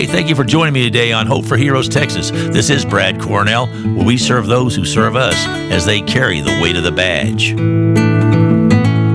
Hey, thank you for joining me today on Hope for Heroes Texas. This is Brad Cornell, where we serve those who serve us as they carry the weight of the badge.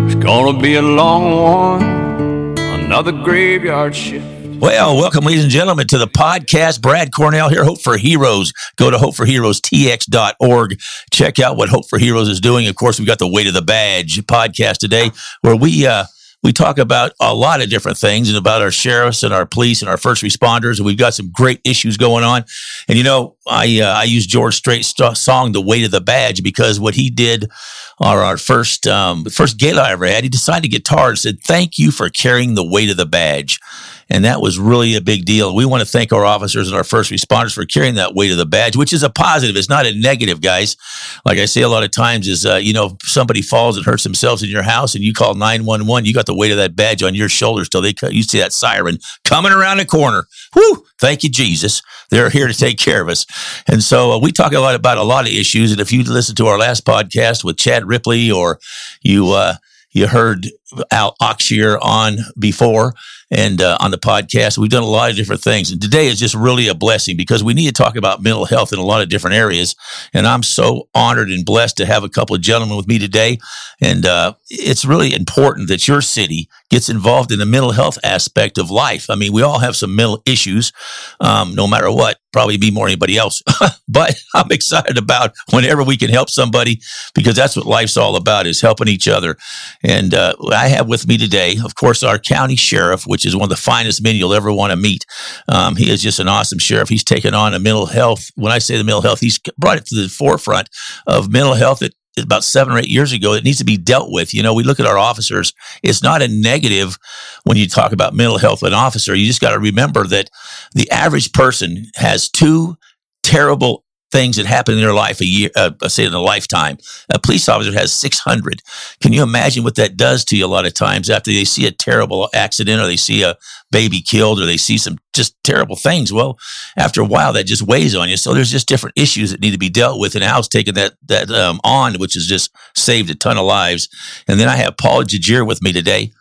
It's gonna be a long one, another graveyard shift. Well, welcome, ladies and gentlemen, to the podcast. Brad Cornell here, Hope for Heroes. Go to hopeforheroestx.org. Check out what Hope for Heroes is doing. Of course, we've got the Weight of the Badge podcast today, where we uh, we talk about a lot of different things and about our sheriffs and our police and our first responders. And we've got some great issues going on. And you know, I uh, I use George Strait's song "The Weight of the Badge" because what he did on our first um, first gala I ever had, he decided to guitar and said, "Thank you for carrying the weight of the badge." And that was really a big deal. We want to thank our officers and our first responders for carrying that weight of the badge, which is a positive. It's not a negative, guys. Like I say a lot of times, is uh, you know, if somebody falls and hurts themselves in your house, and you call nine one one, you got the weight of that badge on your shoulders till they you see that siren coming around the corner. Whoo! Thank you, Jesus. They're here to take care of us. And so uh, we talk a lot about a lot of issues. And if you listen to our last podcast with Chad Ripley, or you uh, you heard Al Auxier on before, and uh, on the podcast. We've done a lot of different things. And today is just really a blessing because we need to talk about mental health in a lot of different areas. And I'm so honored and blessed to have a couple of gentlemen with me today. And uh, it's really important that your city gets involved in the mental health aspect of life. I mean, we all have some mental issues, um, no matter what, probably be more anybody else. but I'm excited about whenever we can help somebody because that's what life's all about is helping each other. And uh, I have with me today, of course, our county sheriff, which is one of the finest men you'll ever want to meet. Um, he is just an awesome sheriff. He's taken on a mental health. When I say the mental health, he's brought it to the forefront of mental health that about seven or eight years ago it needs to be dealt with you know we look at our officers it's not a negative when you talk about mental health an officer you just got to remember that the average person has two terrible things that happen in their life a year, uh, say in a lifetime. A police officer has 600. Can you imagine what that does to you a lot of times after they see a terrible accident or they see a baby killed or they see some just terrible things? Well, after a while, that just weighs on you. So there's just different issues that need to be dealt with. And Al's taken that, that um, on, which has just saved a ton of lives. And then I have Paul Jagier with me today.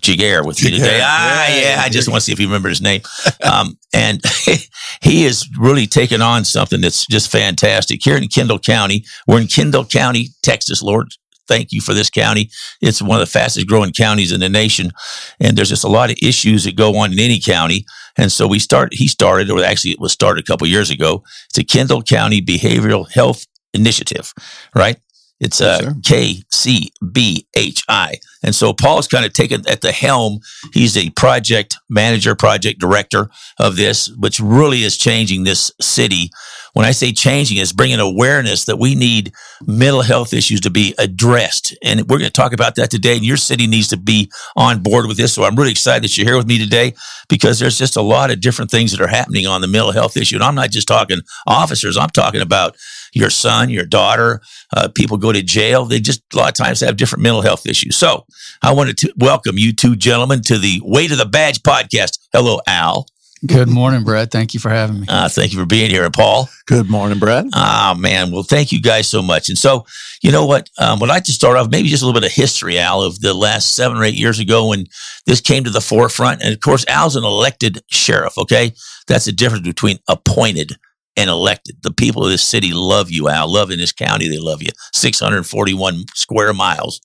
Jaguar with me today. Ah, yeah, yeah. I just want to see if you remember his name. Um, and he is really taking on something that's just fantastic here in Kendall County. We're in Kendall County, Texas, Lord. Thank you for this county. It's one of the fastest growing counties in the nation. And there's just a lot of issues that go on in any county. And so we start, he started, or actually it was started a couple years ago. It's a Kendall County Behavioral Health Initiative, right? It's a K C B H I. And so Paul's kind of taken at the helm. He's a project manager, project director of this, which really is changing this city. When I say changing, it's bringing awareness that we need mental health issues to be addressed. And we're going to talk about that today. And your city needs to be on board with this. So I'm really excited that you're here with me today because there's just a lot of different things that are happening on the mental health issue. And I'm not just talking officers. I'm talking about your son, your daughter. Uh, people go to jail. They just a lot of times have different mental health issues. So I wanted to welcome you two gentlemen to the Weight of the Badge podcast. Hello, Al. Good morning, Brad. Thank you for having me. Uh, thank you for being here, Paul. Good morning, Brad. Ah, man. Well, thank you guys so much. And so, you know what? Um, I'd like to start off maybe just a little bit of history, Al, of the last seven or eight years ago when this came to the forefront. And of course, Al's an elected sheriff. Okay, that's the difference between appointed and elected. The people of this city love you, Al. Love in this county, they love you. 641 square miles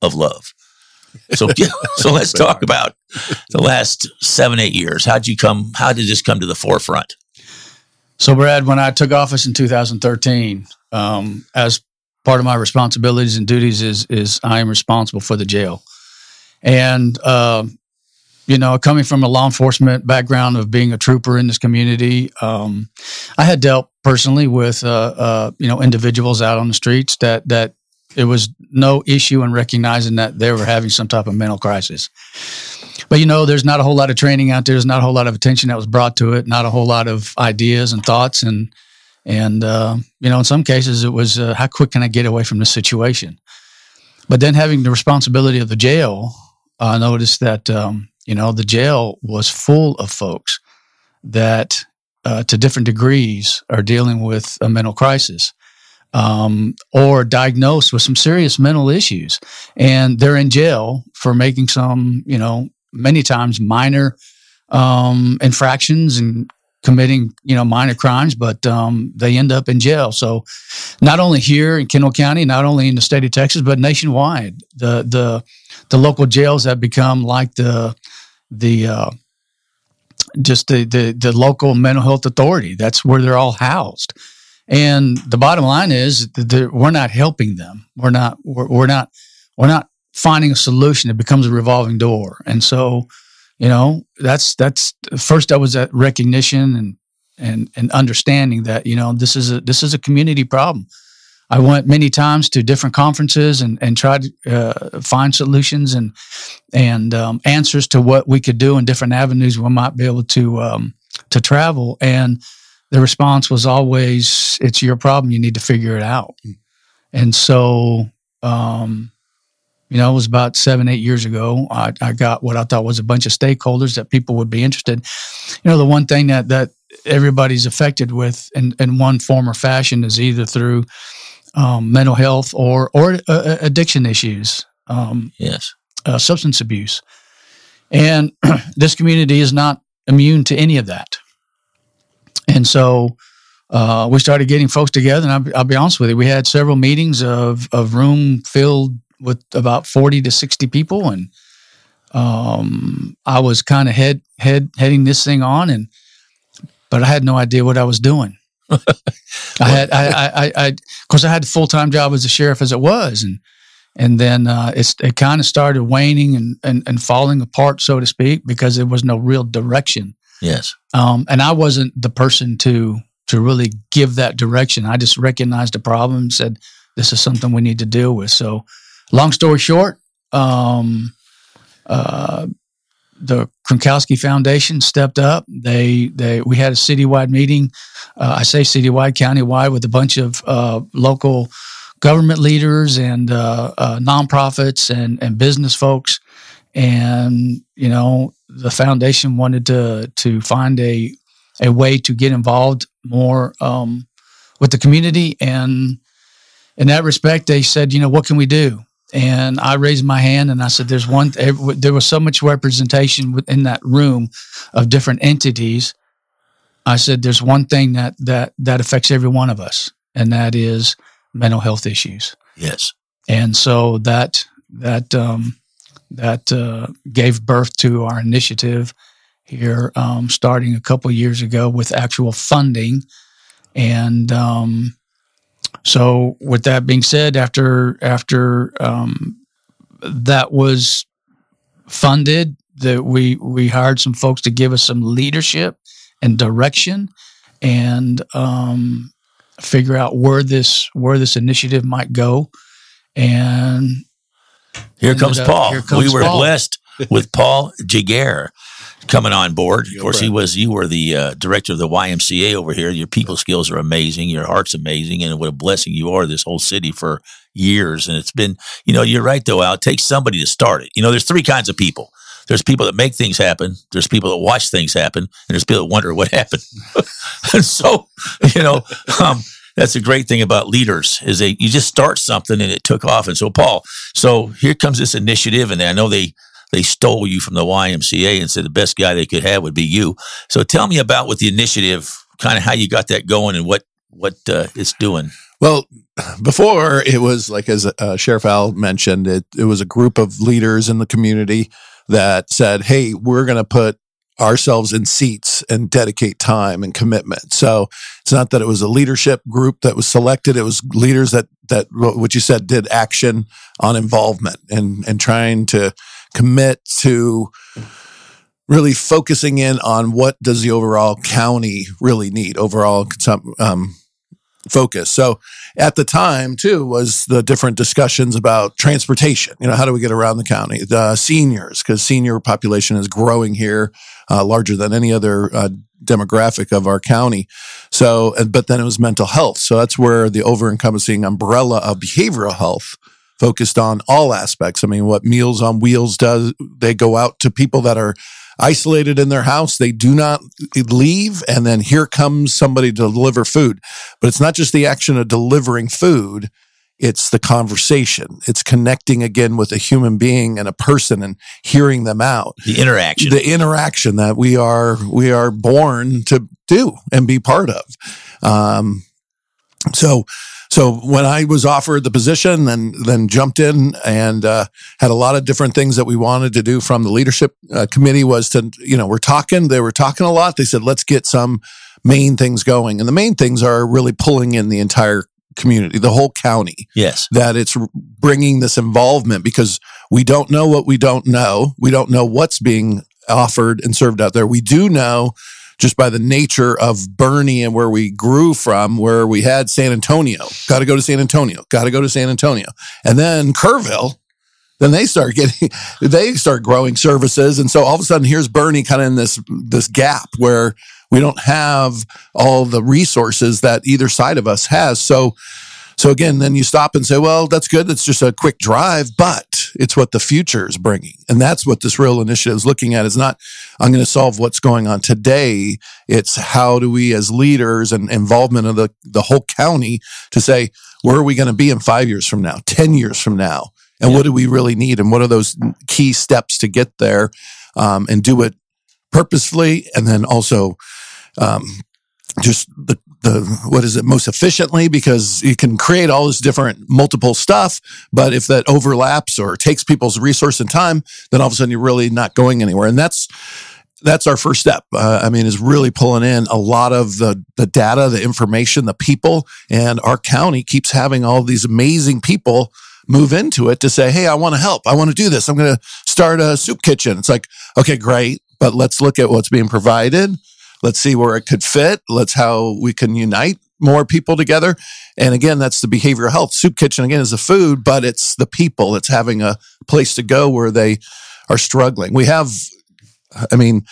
of love. So, so let's talk about the last seven, eight years. How'd you come? How did this come to the forefront? So, Brad, when I took office in 2013, um, as part of my responsibilities and duties is is I am responsible for the jail, and uh, you know, coming from a law enforcement background of being a trooper in this community, um, I had dealt personally with uh, uh, you know individuals out on the streets that that it was no issue in recognizing that they were having some type of mental crisis. But you know, there's not a whole lot of training out there. There's not a whole lot of attention that was brought to it. Not a whole lot of ideas and thoughts, and and uh, you know, in some cases, it was uh, how quick can I get away from this situation? But then having the responsibility of the jail, I noticed that um, you know, the jail was full of folks that, uh, to different degrees, are dealing with a mental crisis um, or diagnosed with some serious mental issues. And they're in jail for making some, you know, many times minor um, infractions and committing you know minor crimes, but um, they end up in jail. So not only here in Kendall County, not only in the state of Texas, but nationwide, the the the local jails have become like the the uh, just the, the the local mental health authority. That's where they're all housed. And the bottom line is we're not helping them. We're not. We're, we're not. We're not finding a solution. It becomes a revolving door. And so, you know, that's that's first. That was that recognition and and and understanding that you know this is a this is a community problem. I went many times to different conferences and, and tried to uh, find solutions and and um, answers to what we could do in different avenues we might be able to um, to travel. And the response was always, "It's your problem. You need to figure it out." Mm. And so, um, you know, it was about seven, eight years ago. I, I, got what I thought was a bunch of stakeholders that people would be interested. You know, the one thing that that everybody's affected with in, in one form or fashion is either through um, mental health or or uh, uh addiction issues. Um, yes, uh, substance abuse, and this community is not immune to any of that. And so uh, we started getting folks together, and I'll, I'll, be honest with you, we had several meetings of of room filled with about forty to sixty people, and um, I was kind of head head heading this thing on, and but I had no idea what I was doing. I had I I, I, of course I had a full time job as a sheriff as it was, and and then uh, it kind of started waning and, and and falling apart, so to speak, because there was no real direction. Yes. Um, and I wasn't the person to to really give that direction. I just recognized the problem and said, "This is something we need to deal with." So, long story short, um, uh, the Kronkosky Foundation stepped up. They they we had a citywide meeting. Uh, I say citywide, countywide, with a bunch of uh, local government leaders and uh, uh nonprofits and and business folks. And you know, the foundation wanted to to find a a way to get involved more um, with the community. And in that respect, they said, you know, what can we do? And I raised my hand and I said, "There's one. There was so much representation within that room of different entities." I said, "There's one thing that that that affects every one of us, and that is mental health issues." Yes. And so that that um, that uh, gave birth to our initiative here, um, starting a couple years ago with actual funding. And um, so, with that being said, after after um, that was funded, that we we hired some folks to give us some leadership and direction, and um, figure out where this where this initiative might go. And here comes up, Paul. Here comes we were Paul. blessed with Paul Jaguar coming on board. Of course, he was. You were the uh, director of the YMCA over here. Your people skills are amazing. Your heart's amazing, and what a blessing you are this whole city for years. And it's been, you know, you're right though. Al, it takes somebody to start it. You know, there's three kinds of people. There's people that make things happen. There's people that watch things happen, and there's people that wonder what happened. and so, you know, um, that's a great thing about leaders is they you just start something and it took off. And so, Paul, so here comes this initiative, and I know they they stole you from the YMCA and said the best guy they could have would be you. So tell me about what the initiative, kind of how you got that going, and what what uh, it's doing. Well, before it was like as uh, Sheriff Al mentioned, it it was a group of leaders in the community that said, "Hey, we're going to put ourselves in seats and dedicate time and commitment. So it's not that it was a leadership group that was selected. It was leaders that, that what you said did action on involvement and, and trying to commit to really focusing in on what does the overall county really need, overall um, focus. So at the time too was the different discussions about transportation. You know, how do we get around the county? The seniors, because senior population is growing here, uh, larger than any other uh, demographic of our county. So, but then it was mental health. So that's where the over encompassing umbrella of behavioral health focused on all aspects. I mean, what Meals on Wheels does, they go out to people that are isolated in their house. They do not leave. And then here comes somebody to deliver food. But it's not just the action of delivering food. it's the conversation. It's connecting again with a human being and a person and hearing them out. The interaction. The interaction that we are we are born to do and be part of. Um, so so when I was offered the position, then then jumped in and uh, had a lot of different things that we wanted to do from the leadership uh, committee was to you know we're talking they were talking a lot. They said let's get some main things going, and the main things are really pulling in the entire community, the whole county. Yes. That it's bringing this involvement because we don't know what we don't know. We don't know what's being offered and served out there. We do know just by the nature of Boerne and where we grew from, where we had San Antonio, got to go to San Antonio, got to go to San Antonio. And then Kerrville, then they start getting, they start growing services. And so all of a sudden here's Boerne kind of in this, this gap where we don't have all the resources that either side of us has. So, so again, then you stop and say, well, that's good. It's just a quick drive, but it's what the future is bringing. And that's what this real initiative is looking at is not, I'm going to solve what's going on today. It's how do we as leaders and involvement of the, the whole county to say, where are we going to be in five years from now, 10 years from now? And yeah. what do we really need? And what are those key steps to get there um, and do it purposefully and then also um, just the the what is it most efficiently because you can create all this different multiple stuff but if that overlaps or takes people's resource and time then all of a sudden you're really not going anywhere. And that's that's our first step. Uh, i mean is really pulling in a lot of the the data the information the people and our county keeps having all these amazing people move into it to say hey i want to help. I want to do this. I'm going to start a soup kitchen. It's like okay great but let's look at what's being provided Let's see where it could fit. Let's how we can unite more people together. And again, that's the behavioral health. Soup Kitchen, again, is the food, but it's the people. It's having a place to go where they are struggling. We have, I mean,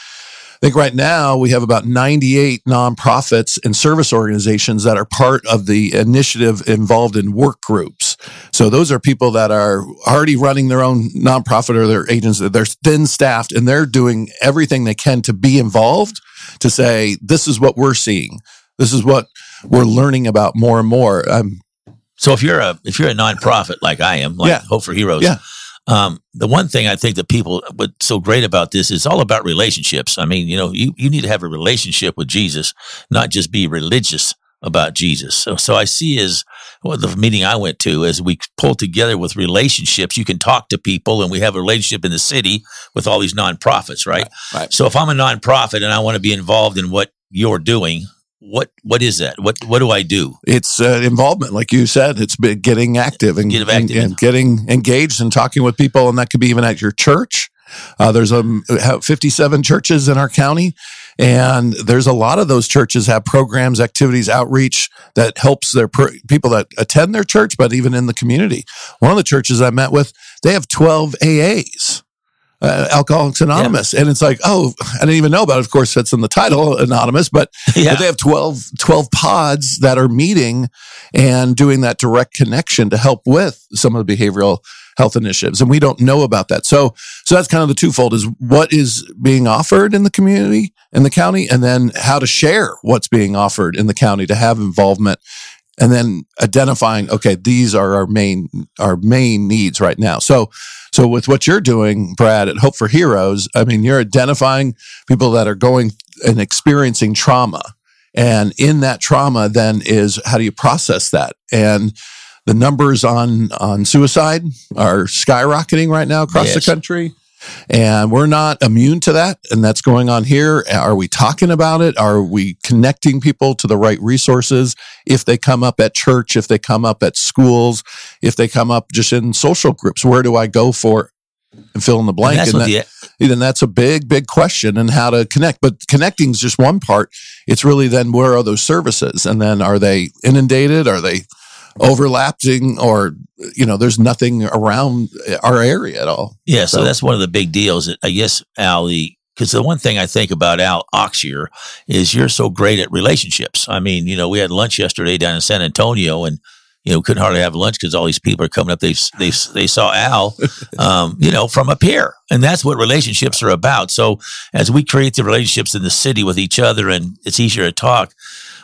I think right now we have about 98 nonprofits and service organizations that are part of the initiative involved in work groups. So those are people that are already running their own nonprofit or their agents. They're thin staffed and they're doing everything they can to be involved to say, this is what we're seeing. This is what we're learning about more and more. Um, so if you're a if you're a nonprofit like I am, like yeah. Hope for Heroes, yeah. Um, the one thing I think that people, what's so great about this is all about relationships. I mean, you know, you, you need to have a relationship with Jesus, not just be religious about Jesus. So, so I see as well, the meeting I went to as we pull together with relationships, you can talk to people and we have a relationship in the city with all these nonprofits, right? Right. right. So if I'm a nonprofit and I want to be involved in what you're doing, what what is that? What what do I do? It's uh, involvement, like you said. It's getting active and, Get active. and, and getting engaged and talking with people, and that could be even at your church. Uh, there's um, 57 churches in our county, and there's a lot of those churches have programs, activities, outreach that helps their per- people that attend their church, but even in the community. One of the churches I met with, they have 12 AAs uh, Alcoholics Anonymous. Yeah. And it's like, oh, I didn't even know about it. Of course, that's in the title, Anonymous, but, yeah. but, they have 12, 12 pods that are meeting and doing that direct connection to help with some of the behavioral health initiatives. And we don't know about that. So, so that's kind of the twofold is what is being offered in the community, in the county, and then how to share what's being offered in the county to have involvement and then identifying okay these are our main our main needs right now so so with what you're doing, Brad, at Hope for Heroes, I mean, you're identifying people that are going and experiencing trauma. And in that trauma, then is how do you process that? And the numbers on on suicide are skyrocketing right now across yes. the country. And we're not immune to that. And that's going on here. Are we talking about it? Are we connecting people to the right resources? If they come up at church, if they come up at schools, if they come up just in social groups, where do I go for and fill in the blank? And, and that, the, that's a big, big question and how to connect. But connecting is just one part. It's really then where are those services? And then are they inundated? Are they overlapping or you know there's nothing around our area at all yeah so, so that's one of the big deals i guess al because the one thing I think about Al Auxier is you're so great at relationships. I mean, you know, we had lunch yesterday down in San Antonio, and you know, we couldn't hardly have lunch because all these people are coming up. They they they saw Al, um, you know, from up here, and that's what relationships are about. So as we create the relationships in the city with each other, and it's easier to talk.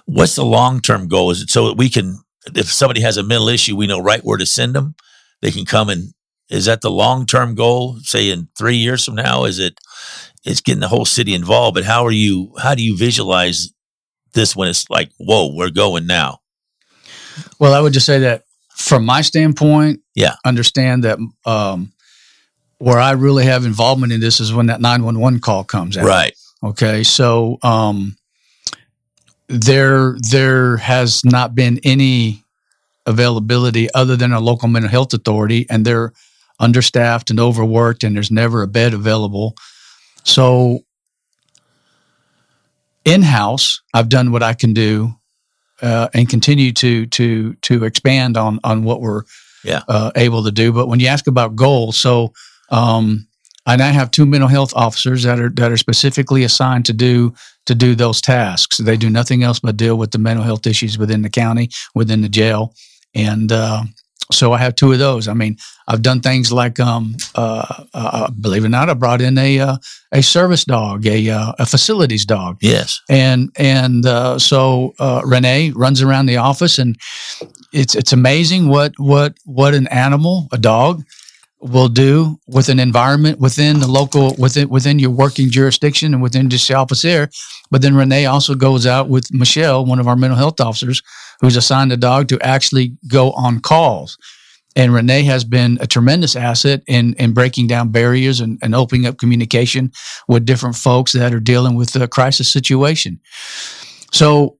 What's the long term goal? Is it so that we can if somebody has a mental issue, we know right where to send them. They can come and is that the long term goal? Say in three years from now, is it? It's getting the whole city involved, but how are you? How do you visualize this when it's like, whoa, we're going now? Well, I would just say that from my standpoint, Yeah. understand that um, where I really have involvement in this is when that 911 call comes out. Right. Okay. So um, there there has not been any availability other than a local mental health authority, and they're understaffed and overworked, and there's never a bed available. So in house, I've done what I can do. Uh, and continue to to to expand on on what we're Yeah. uh, able to do. But when you ask about goals, so um, and I have two mental health officers that are that are specifically assigned to do to do those tasks. They do nothing else but deal with the mental health issues within the county, within the jail, and uh, so I have two of those. I mean, I've done things like, um, uh, uh, believe it or not, I brought in a uh, a service dog, a uh, a facilities dog, Yes. and and uh, so uh, Renee runs around the office, and it's it's amazing what what what an animal, a dog, will do with an environment within the local within within your working jurisdiction and within just the office there. But then Renee also goes out with Michelle, one of our mental health officers, who's assigned a dog to actually go on calls. And Renee has been a tremendous asset in, in breaking down barriers and, and opening up communication with different folks that are dealing with a crisis situation. So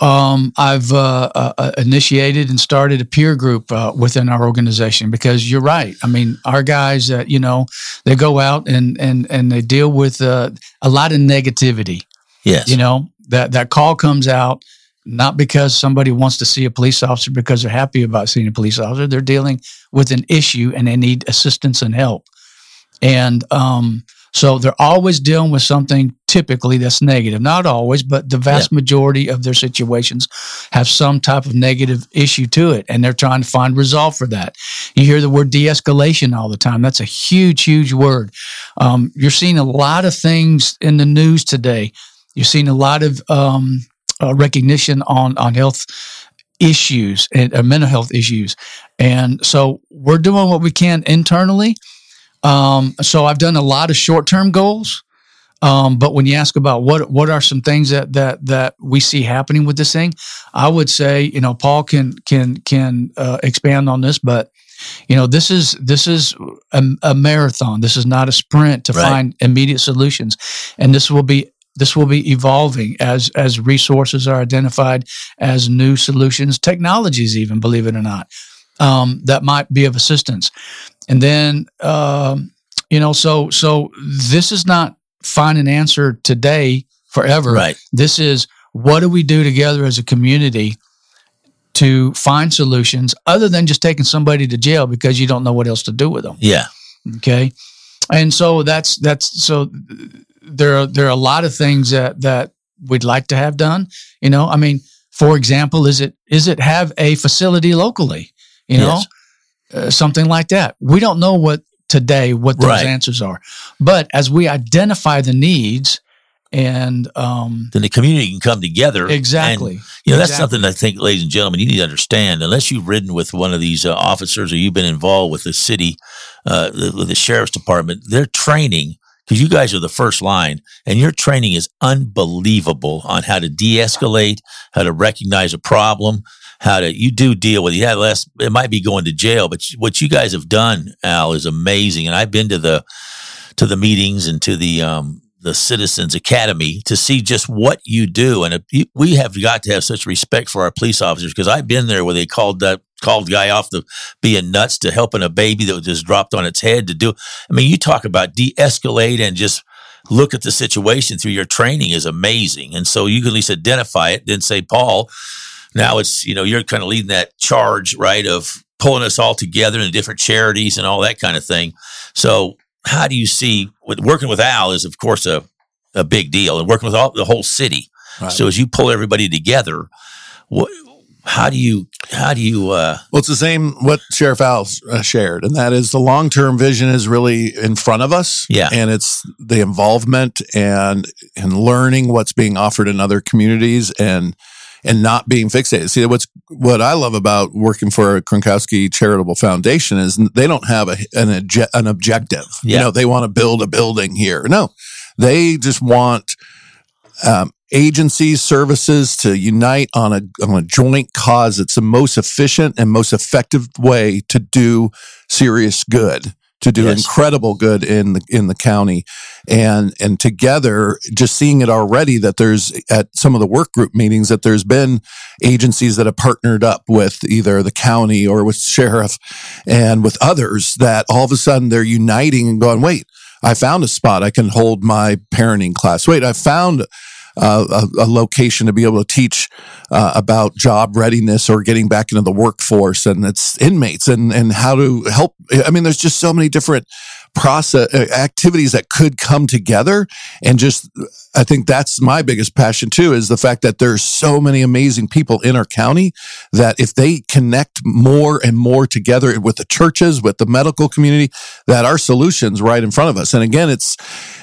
um, I've uh, uh, initiated and started a peer group uh, within our organization because you're right. I mean, our guys, uh, you know, they go out and and and they deal with uh, a lot of negativity. Yes. You know that that call comes out not because somebody wants to see a police officer because they're happy about seeing a police officer. They're dealing with an issue and they need assistance and help. And um, so they're always dealing with something typically that's negative. Not always, but the vast majority of their situations have some type of negative issue to it, and they're trying to find resolve for that. You hear the word de-escalation all the time. That's a huge, huge word. Um, you're seeing a lot of things in the news today. You're seeing a lot of um, uh, recognition on on health issues and uh, mental health issues, and so we're doing what we can internally. Um, so I've done a lot of short term goals. Um, but when you ask about what what are some things that that that we see happening with this thing, I would say you know Paul can can can uh, expand on this, but you know this is this is a, a marathon. This is not a sprint to Right. find immediate solutions, and this will be this will be evolving as as resources are identified as new solutions, technologies even believe it or not, um, that might be of assistance, and then. Um, you know, so so this is not find an answer today forever. Right. This is what do we do together as a community to find solutions other than just taking somebody to jail because you don't know what else to do with them. Yeah. Okay. And so that's that's so there are there are a lot of things that that we'd like to have done. You know, I mean, for example, is it is it have a facility locally? You know, Yes. uh, something like that. We don't know what today what those Right. answers are, but as we identify the needs and um, Then the community can come together. and exactly, You know, that's Exactly. something I think, ladies and gentlemen, you need to understand. Unless you've ridden with one of these uh, officers or you've been involved with the city, uh, the, with the sheriff's department, their training, because you guys are the first line, and your training is unbelievable on how to de escalate, how to recognize a problem, how to, you do deal with it. Yeah, less, it might be going to jail, but what you guys have done, Al, is amazing. And I've been to the, to the meetings and to the, um, the Citizens Academy to see just what you do. And we have got to have such respect for our police officers because I've been there where they called that called guy off the being nuts to helping a baby that was just dropped on its head to do. I mean, you talk about de-escalate and just look at the situation through your training is amazing. And so you can at least identify it, then say, Paul, now it's, you know, you're kind of leading that charge, right, of pulling us all together in different charities and all that kind of thing. So how do you see with working with Al is of course a, a big deal and working with all the whole city. Right. So as you pull everybody together, what, how do you, how do you, uh, Well, it's the same what Sheriff Al uh, shared, and that is the long term vision is really in front of us. Yeah. and it's the involvement and and learning what's being offered in other communities, and and not being fixated. See, what's what I love about working for a Kronkosky Charitable Foundation is they don't have a, an an objective. You know, they want to build a building here. No, they just want um, agencies, services to unite on a on a joint cause. It's the most efficient and most effective way to do serious good, to do Yes. incredible good in the in the county, and and together, just seeing it already that there's at some of the work group meetings that there's been agencies that have partnered up with either the county or with sheriff and with others that all of a sudden they're uniting and going, wait. I found a spot I can hold my parenting class. Wait, I found uh, a, a location to be able to teach uh, about job readiness or getting back into the workforce and its inmates and and how to help. I mean, there's just so many different process uh, activities that could come together. And just i think that's my biggest passion too is the fact that there's so many amazing people in our county that if they connect more and more together with the churches with the medical community that our solutions right in front of us. And again it's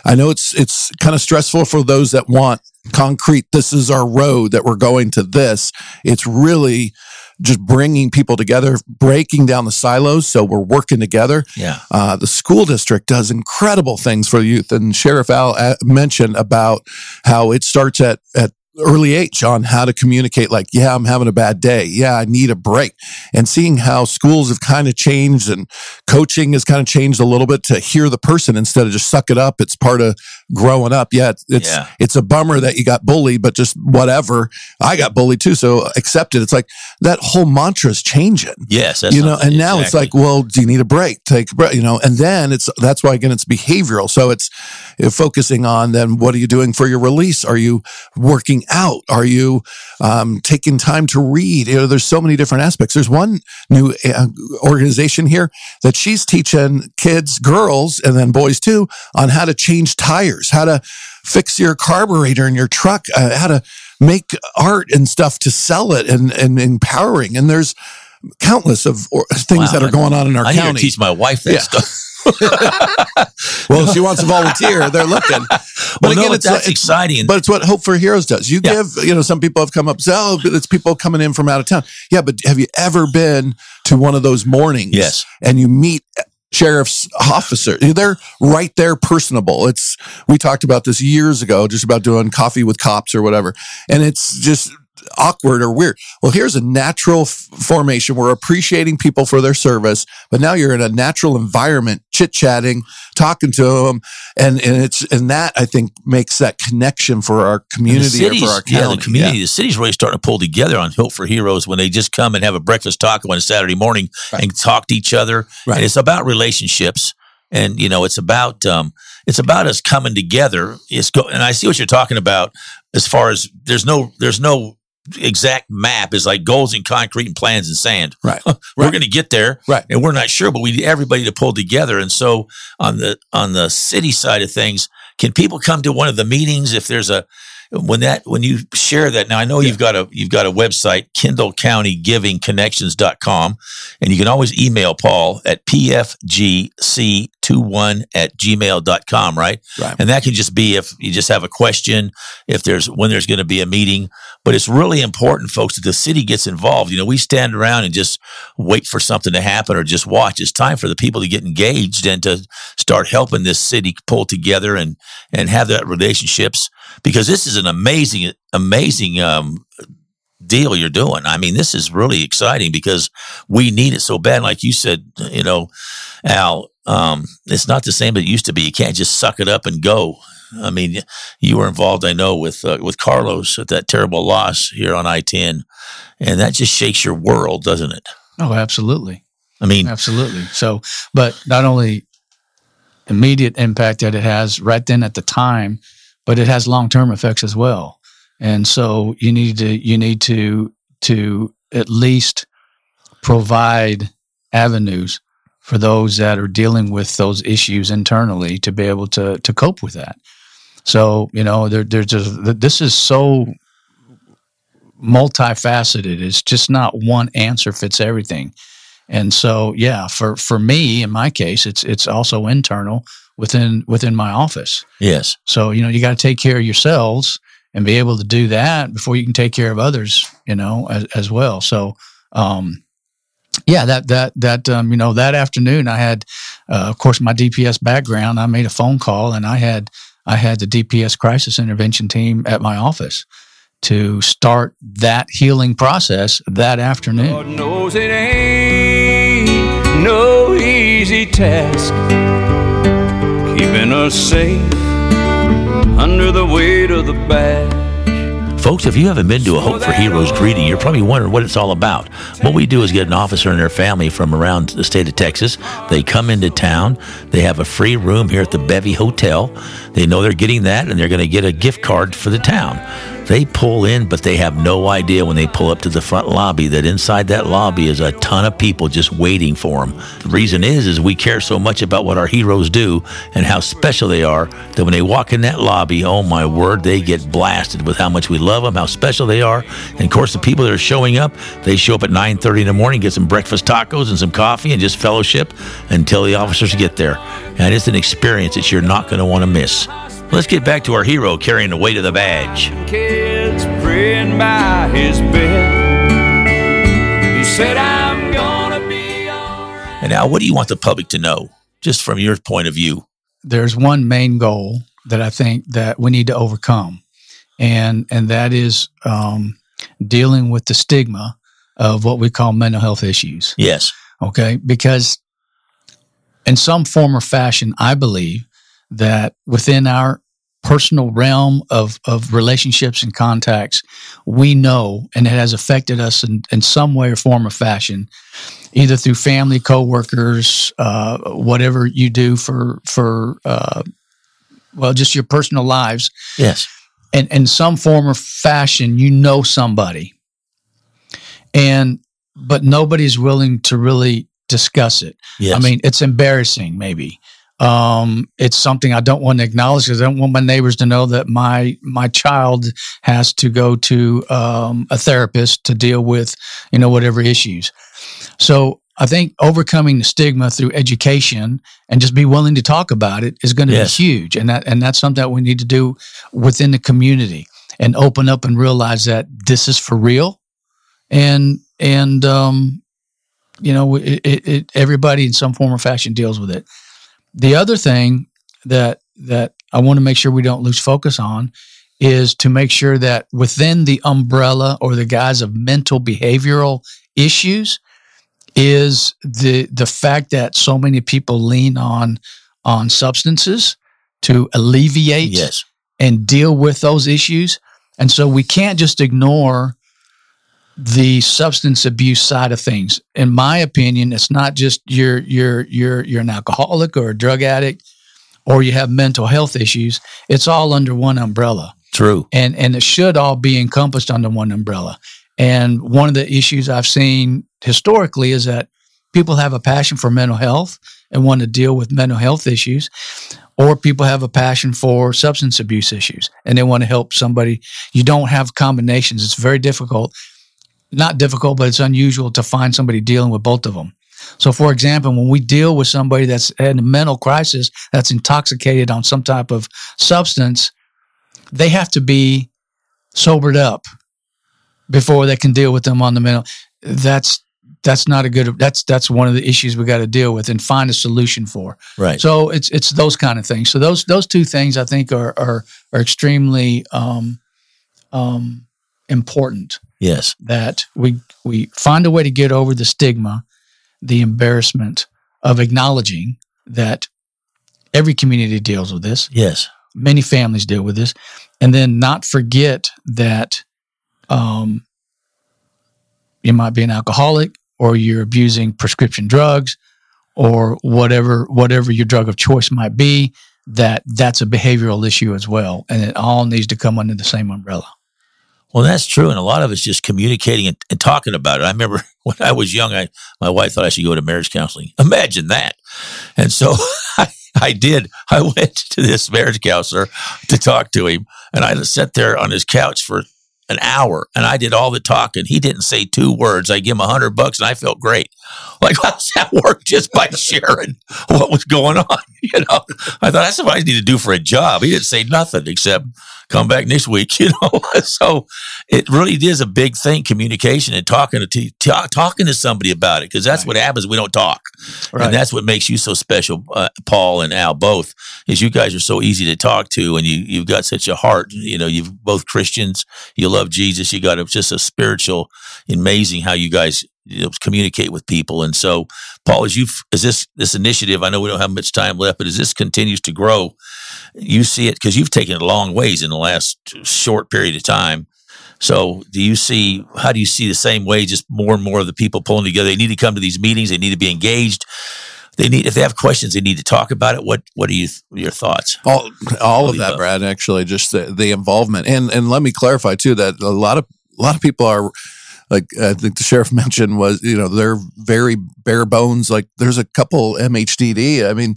i know it's it's kind of stressful for those that want concrete this is our road that we're going to this. It's really just bringing people together breaking down the silos so we're working together Yeah. uh, the school district does incredible things for youth, and Sheriff Al uh, mentioned about how it starts at at early age on how to communicate. Like, yeah, I'm having a bad day. Yeah, I need a break. And seeing how schools have kind of changed and coaching has kind of changed a little bit to hear the person instead of just suck it up. It's part of growing up. Yeah, it's it's, Yeah. it's a bummer that you got bullied, but just whatever. I got bullied too, so accept it. It's like that whole mantra is changing Yes. You know, and now it's like, well, do you need a break? Take a break, you know, and then it's that's why again it's behavioral. So it's focusing on then what are you doing for your release? Are you working out? Are you um, taking time to read? You know, there's so many different aspects. There's one new uh, organization here that she's teaching kids, girls, and then boys too, on how to change tires, how to fix your carburetor in your truck, uh, how to make art and stuff to sell it and, and empowering. And there's countless of things Wow, that are going on in our I county. teach my wife that Yeah. stuff. well, if she wants to volunteer, they're looking. But Well, again, no, it's that's like- exciting. But it's what Hope for Heroes does. You Yeah. give, you know, some people have come up oh, it's people coming in from out of town. Yeah, but have you ever been to one of those mornings? Yes. And you meet sheriff's officer. They're right there personable. It's, we talked about this years ago, just about doing coffee with cops or whatever. And it's just, awkward or weird. Well, here's a natural f- formation. We're appreciating people for their service, but now you're in a natural environment, chit chatting, talking to them, and and it's and that I think makes that connection for our community the cities, or for our yeah, the community, the city's really starting to pull together on Hope for Heroes when they just come and have a breakfast taco on a Saturday morning Right. and talk to each other. Right. And it's about relationships, and you know, it's about um, it's about us coming together. It's go, and I see what you're talking about as far as there's no there's no exact map. is like goals in concrete and plans in sand. Right. We're Right. going to get there, Right. And we're not sure, but we need everybody to pull together. And so on the on the city side of things, can people come to one of the meetings if there's a when that when you share that now I know you've got a you've got a website Kendall County Giving Connections.com and you can always email Paul at pfgc21 at gmail.com right? Right. and that can just be if you just have a question if there's when there's going to be a meeting. But it's really important folks that the city gets involved. You know we stand around and just wait for something to happen or just watch. It's time for the people to get engaged and to start helping this city pull together and and have that relationships because this is an amazing amazing um deal you're doing i mean this is really exciting because we need it so bad like you said you know al um it's not the same as it used to be you can't just suck it up and go I mean, you were involved, I know, with uh, with Carlos at that terrible loss here on I ten, and that just shakes your world, doesn't it? Oh, absolutely. I mean, Absolutely. So, but not only immediate impact that it has right then at the time, but it has long term effects as well. And so you need to you need to to at least provide avenues for those that are dealing with those issues internally to be able to to cope with that. So you know, there, there's just this is so multifaceted. It's just not one answer fits everything. And so, yeah, for, for me, in my case, it's it's also internal within within my office. yes, So you know, you got to take care of yourselves, and be able to do that before you can take care of others, you know, as, as well. So, um, yeah, that that that um, you know that afternoon I had, uh, of course, my DPS background. I made a phone call and I had I had the DPS crisis intervention team at my office to start that healing process that afternoon. God knows it ain't no easy task keeping us safe under the weight of the badge. Folks, if you haven't been to a Hope for Heroes greeting, you're probably wondering what it's all about. What we do is get an officer and their family from around the state of Texas. They come into town. They have a free room here at the Bevy Hotel. They know they're getting that, and they're going to get a gift card for the town. They pull in, but they have no idea when they pull up to the front lobby that inside that lobby is a ton of people just waiting for them. The reason is, is we care so much about what our heroes do and how special they are that when they walk in that lobby, oh my word, they get blasted with how much we love them, how special they are. And of course, the people that are showing up, they show up at 9:30 in the morning, get some breakfast tacos and some coffee and just fellowship until the officers get there. And it's an experience that you're not going to want to miss. Let's get back to our hero carrying the weight of the badge. Kids praying by his bed. He said, I'm gonna be alright. And now, what do you want the public to know, just from your point of view? there's one main goal that I think that we need to overcome, and and that is um, dealing with the stigma of what we call mental health issues. Yes. Okay, because in some form or fashion, I believe that within our personal realm of, of relationships and contacts, we know, and it has affected us in, in some way or form or fashion, either through family, coworkers, uh, whatever you do for for uh, well, just your personal lives, Yes. and in some form or fashion, you know somebody, and but nobody's willing to really discuss it. Yes. I mean, it's embarrassing, maybe. Um, it's something I don't want to acknowledge because I don't want my neighbors to know that my my child has to go to um, a therapist to deal with, you know, whatever issues. So I think overcoming the stigma through education and just be willing to talk about it is going to Yes. be huge, and that and that's something that we need to do within the community and open up and realize that this is for real, and and um, you know, it, it, it, everybody in some form or fashion deals with it. The other thing that that I want to make sure we don't lose focus on is to make sure that within the umbrella or the guise of mental behavioral issues is the the fact that so many people lean on on substances to alleviate Yes. and deal with those issues. And so we can't just ignore the substance abuse side of things. In my opinion, it's not just you're you're you're you're an alcoholic or a drug addict or you have mental health issues. It's all under one umbrella. True. And and it should all be encompassed under one umbrella. And one of the issues I've seen historically is that people have a passion for mental health and want to deal with mental health issues, or people have a passion for substance abuse issues and they want to help somebody. You don't have combinations. It's very difficult. Not difficult, but it's unusual to find somebody dealing with both of them. So, for example, when we deal with somebody that's in a mental crisis, that's intoxicated on some type of substance, they have to be sobered up before they can deal with them on the mental. That's that's not a good. That's that's one of the issues we got to deal with and find a solution for. Right. So it's it's those kind of things. So those those two things I think are are are extremely um, um, important. Yes. That we we find a way to get over the stigma, the embarrassment of acknowledging that every community deals with this Yes. many families deal with this and then not forget that um, you might be an alcoholic or you're abusing prescription drugs or whatever whatever your drug of choice might be that that's a behavioral issue as well and it all needs to come under the same umbrella Well, that's true, and a lot of it's just communicating and, and talking about it. I remember when I was young, I my wife thought I should go to marriage counseling. Imagine that, and so I, I did. I went to this marriage counselor to talk to him, and I sat there on his couch for an hour, and I did all the talking. He didn't say two words. I give him a hundred bucks, and I felt great. Like, how's that work? Just by sharing what was going on, you know? I thought that's what I need to do for a job. He didn't say nothing except come back next week. You know, so it really is a big thing, communication and talking to t- talking to somebody about it because that's right. what happens. We don't talk, right. and that's what makes you so special, uh, Paul and Al. Both is you guys are so easy to talk to, and you you've got such a heart. You know, you've both Christians. You love Jesus. You got a, just a spiritual, amazing how you guys you know, communicate with people. And so, Paul, as you as this this initiative, I know we don't have much time left, but as this continues to grow, you see it because you've taken it a long ways in the last short period of time. So, do you see how do you see the same way? Just more and more of the people pulling together. They need to come to these meetings. They need to be engaged. They need if they have questions, they need to talk about it. What What are you your thoughts? All all of that, Brad. Actually, just the, the involvement and and let me clarify too that a lot of a lot of people are like I think the sheriff mentioned was, you know, they're very bare bones. Like there's a couple MHDD. I mean,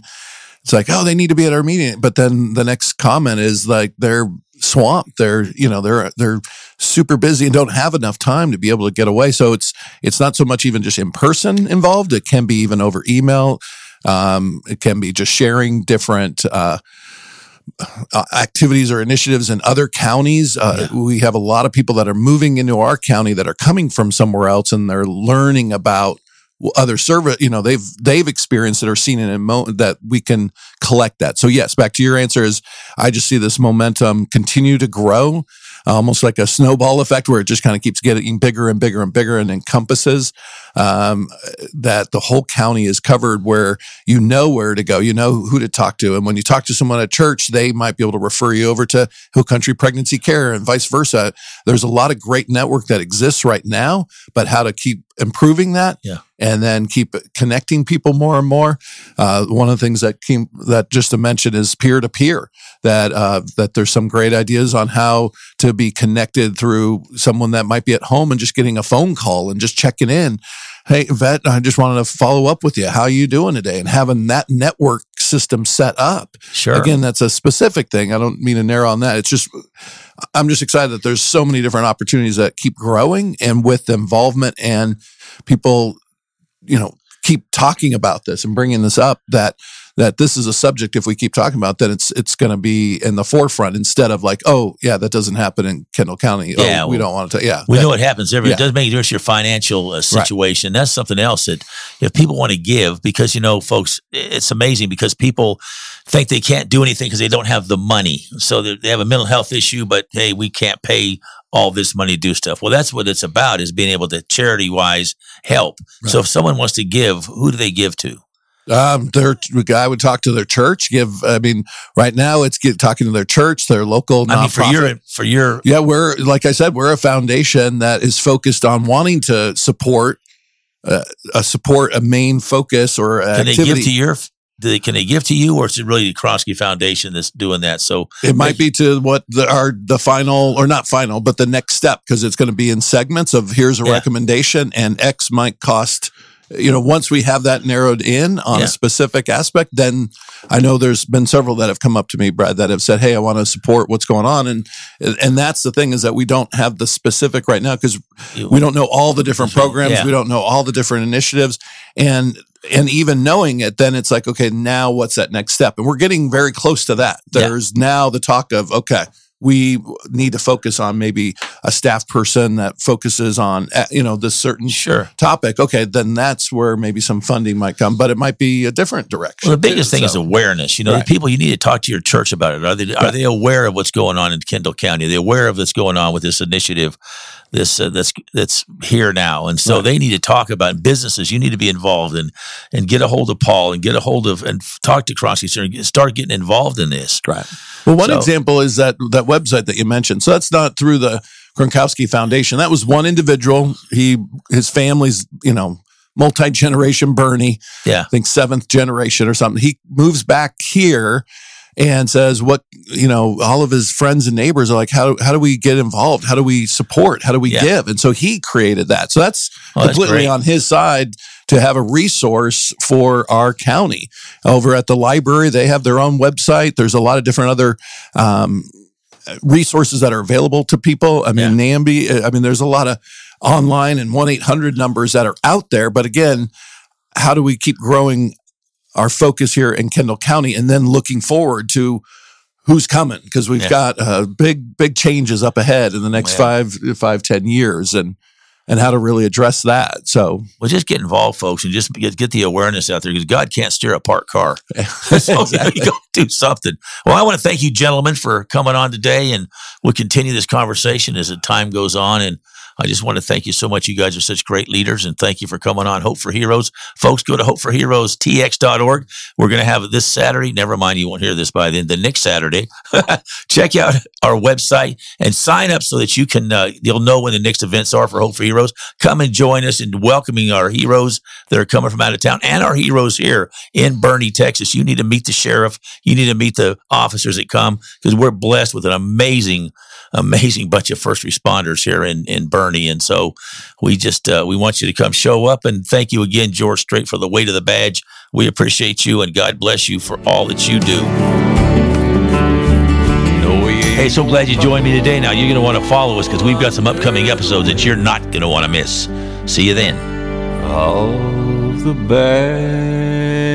it's like, oh, they need to be at our meeting. But then the next comment is like they're swamped. They're, you know, they're they're super busy and don't have enough time to be able to get away. So it's it's not so much even just in person involved. It can be even over email. Um, it can be just sharing different uh, uh, activities or initiatives in other counties. Uh, yeah. We have a lot of people that are moving into our county that are coming from somewhere else, and they're learning about other service. You know, they've they've experienced it or seen it in mo- that we can collect that. So yes, back to your answer is I just see this momentum continue to grow almost like a snowball effect where it just kind of keeps getting bigger and bigger and bigger and encompasses um, that the whole county is covered where you know where to go, you know who to talk to. And when you talk to someone at church, they might be able to refer you over to Hill Country Pregnancy Care and vice versa. There's a lot of great network that exists right now, but how to keep improving that yeah. and then keep connecting people more and more. Uh, one of the things that came that just to mention is peer to peer. That uh, that there's some great ideas on how to be connected through someone that might be at home and just getting a phone call and just checking in. Hey, vet, I just wanted to follow up with you. How are you doing today? And having that network system set up. Sure. Again, that's a specific thing. I don't mean to narrow on that. It's just I'm just excited that there's so many different opportunities that keep growing and with involvement and people, you know, keep talking about this and bringing this up that that this is a subject if we keep talking about that it's it's going to be in the forefront instead of like oh yeah that doesn't happen in Kendall County oh, yeah we don't want to yeah we that, know what happens every yeah. it does make a difference your financial uh, situation right. that's something else that if people want to give because you know folks it's amazing because people think they can't do anything because they don't have the money so they have a mental health issue but hey we can't pay all this money to do stuff. Well, that's what it's about is being able to charity wise help. Right. So if someone wants to give, who do they give to? Um, their guy would talk to their church. Give, I mean, right now it's get, talking to their church, their local. I mean, for your, for your, yeah, we're like I said, we're a foundation that is focused on wanting to support, uh, a support a main focus or can activity. they give to your? They, can they give to you, or is it really the Kronkosky Foundation that's doing that? So it might be to what the, our the final or not final, but the next step because it's going to be in segments of here's a yeah. recommendation, and X might cost you know, once we have that narrowed in on yeah. a specific aspect, then I know there's been several that have come up to me, Brad, that have said, "Hey, I want to support what's going on," and and that's the thing is that we don't have the specific right now because we don't know all the different programs, yeah. we don't know all the different initiatives, and and even knowing it, then it's like, okay, now what's that next step? And we're getting very close to that. There's yeah. now the talk of, okay, we need to focus on maybe a staff person that focuses on eh, you know this certain sure. topic okay then that's where maybe some funding might come but it might be a different direction well, the biggest too, thing so. is awareness you know right. the people you need to talk to your church about it are they are they aware of what's going on in kendall county are they aware of what's going on with this initiative this uh, that's that's here now, and so right. they need to talk about businesses. You need to be involved and and get a hold of Paul and get a hold of and talk to Kronkosky and start getting involved in this. Right. Well, one so, example is that that website that you mentioned. So that's not through the Kronkosky Foundation. That was one individual. He his family's you know multi generation Boerne. Yeah, I think seventh generation or something. He moves back here and says what you know all of his friends and neighbors are like how, how do we get involved? How do we support? How do we yeah. give? And so he created that. So that's oh, completely that's on his side to have a resource for our county. Over at the library they have their own website. There's a lot of different other um, resources that are available to people. I mean yeah. namby i mean there's a lot of online and 1-800 numbers that are out there. But again how do we keep growing our focus here in Kendall County and then looking forward to who's coming because we've Yeah. got uh, big big changes up ahead in the next Yeah. five five ten years and and how to really address that. So Well, just get involved, folks, and just get, get the awareness out there because God can't steer a parked car. So you go do something. Well, I want to thank you, gentlemen, for coming on today, and we'll continue this conversation as the time goes on. And I just want to thank you so much. You guys are such great leaders, and thank you for coming on Hope for Heroes. Folks, go to hopeforheroestx.org. We're going to have this Saturday. Never mind, you won't hear this by then. The next Saturday, check out our website and sign up so that you can. Uh, you'll know when the next events are for Hope for Heroes. Come and join us in welcoming our heroes that are coming from out of town and our heroes here in Boerne, Texas. You need to meet the sheriff. You need to meet the officers that come because we're blessed with an amazing, amazing bunch of first responders here in in Boerne. And so we just uh, we want you to come show up and thank you again, George Strait, for the weight of the badge. We appreciate you and God bless you for all that you do. Hey, so glad you joined me today. Now you're going to want to follow us because we've got some upcoming episodes that you're not going to want to miss. See you then. the bad.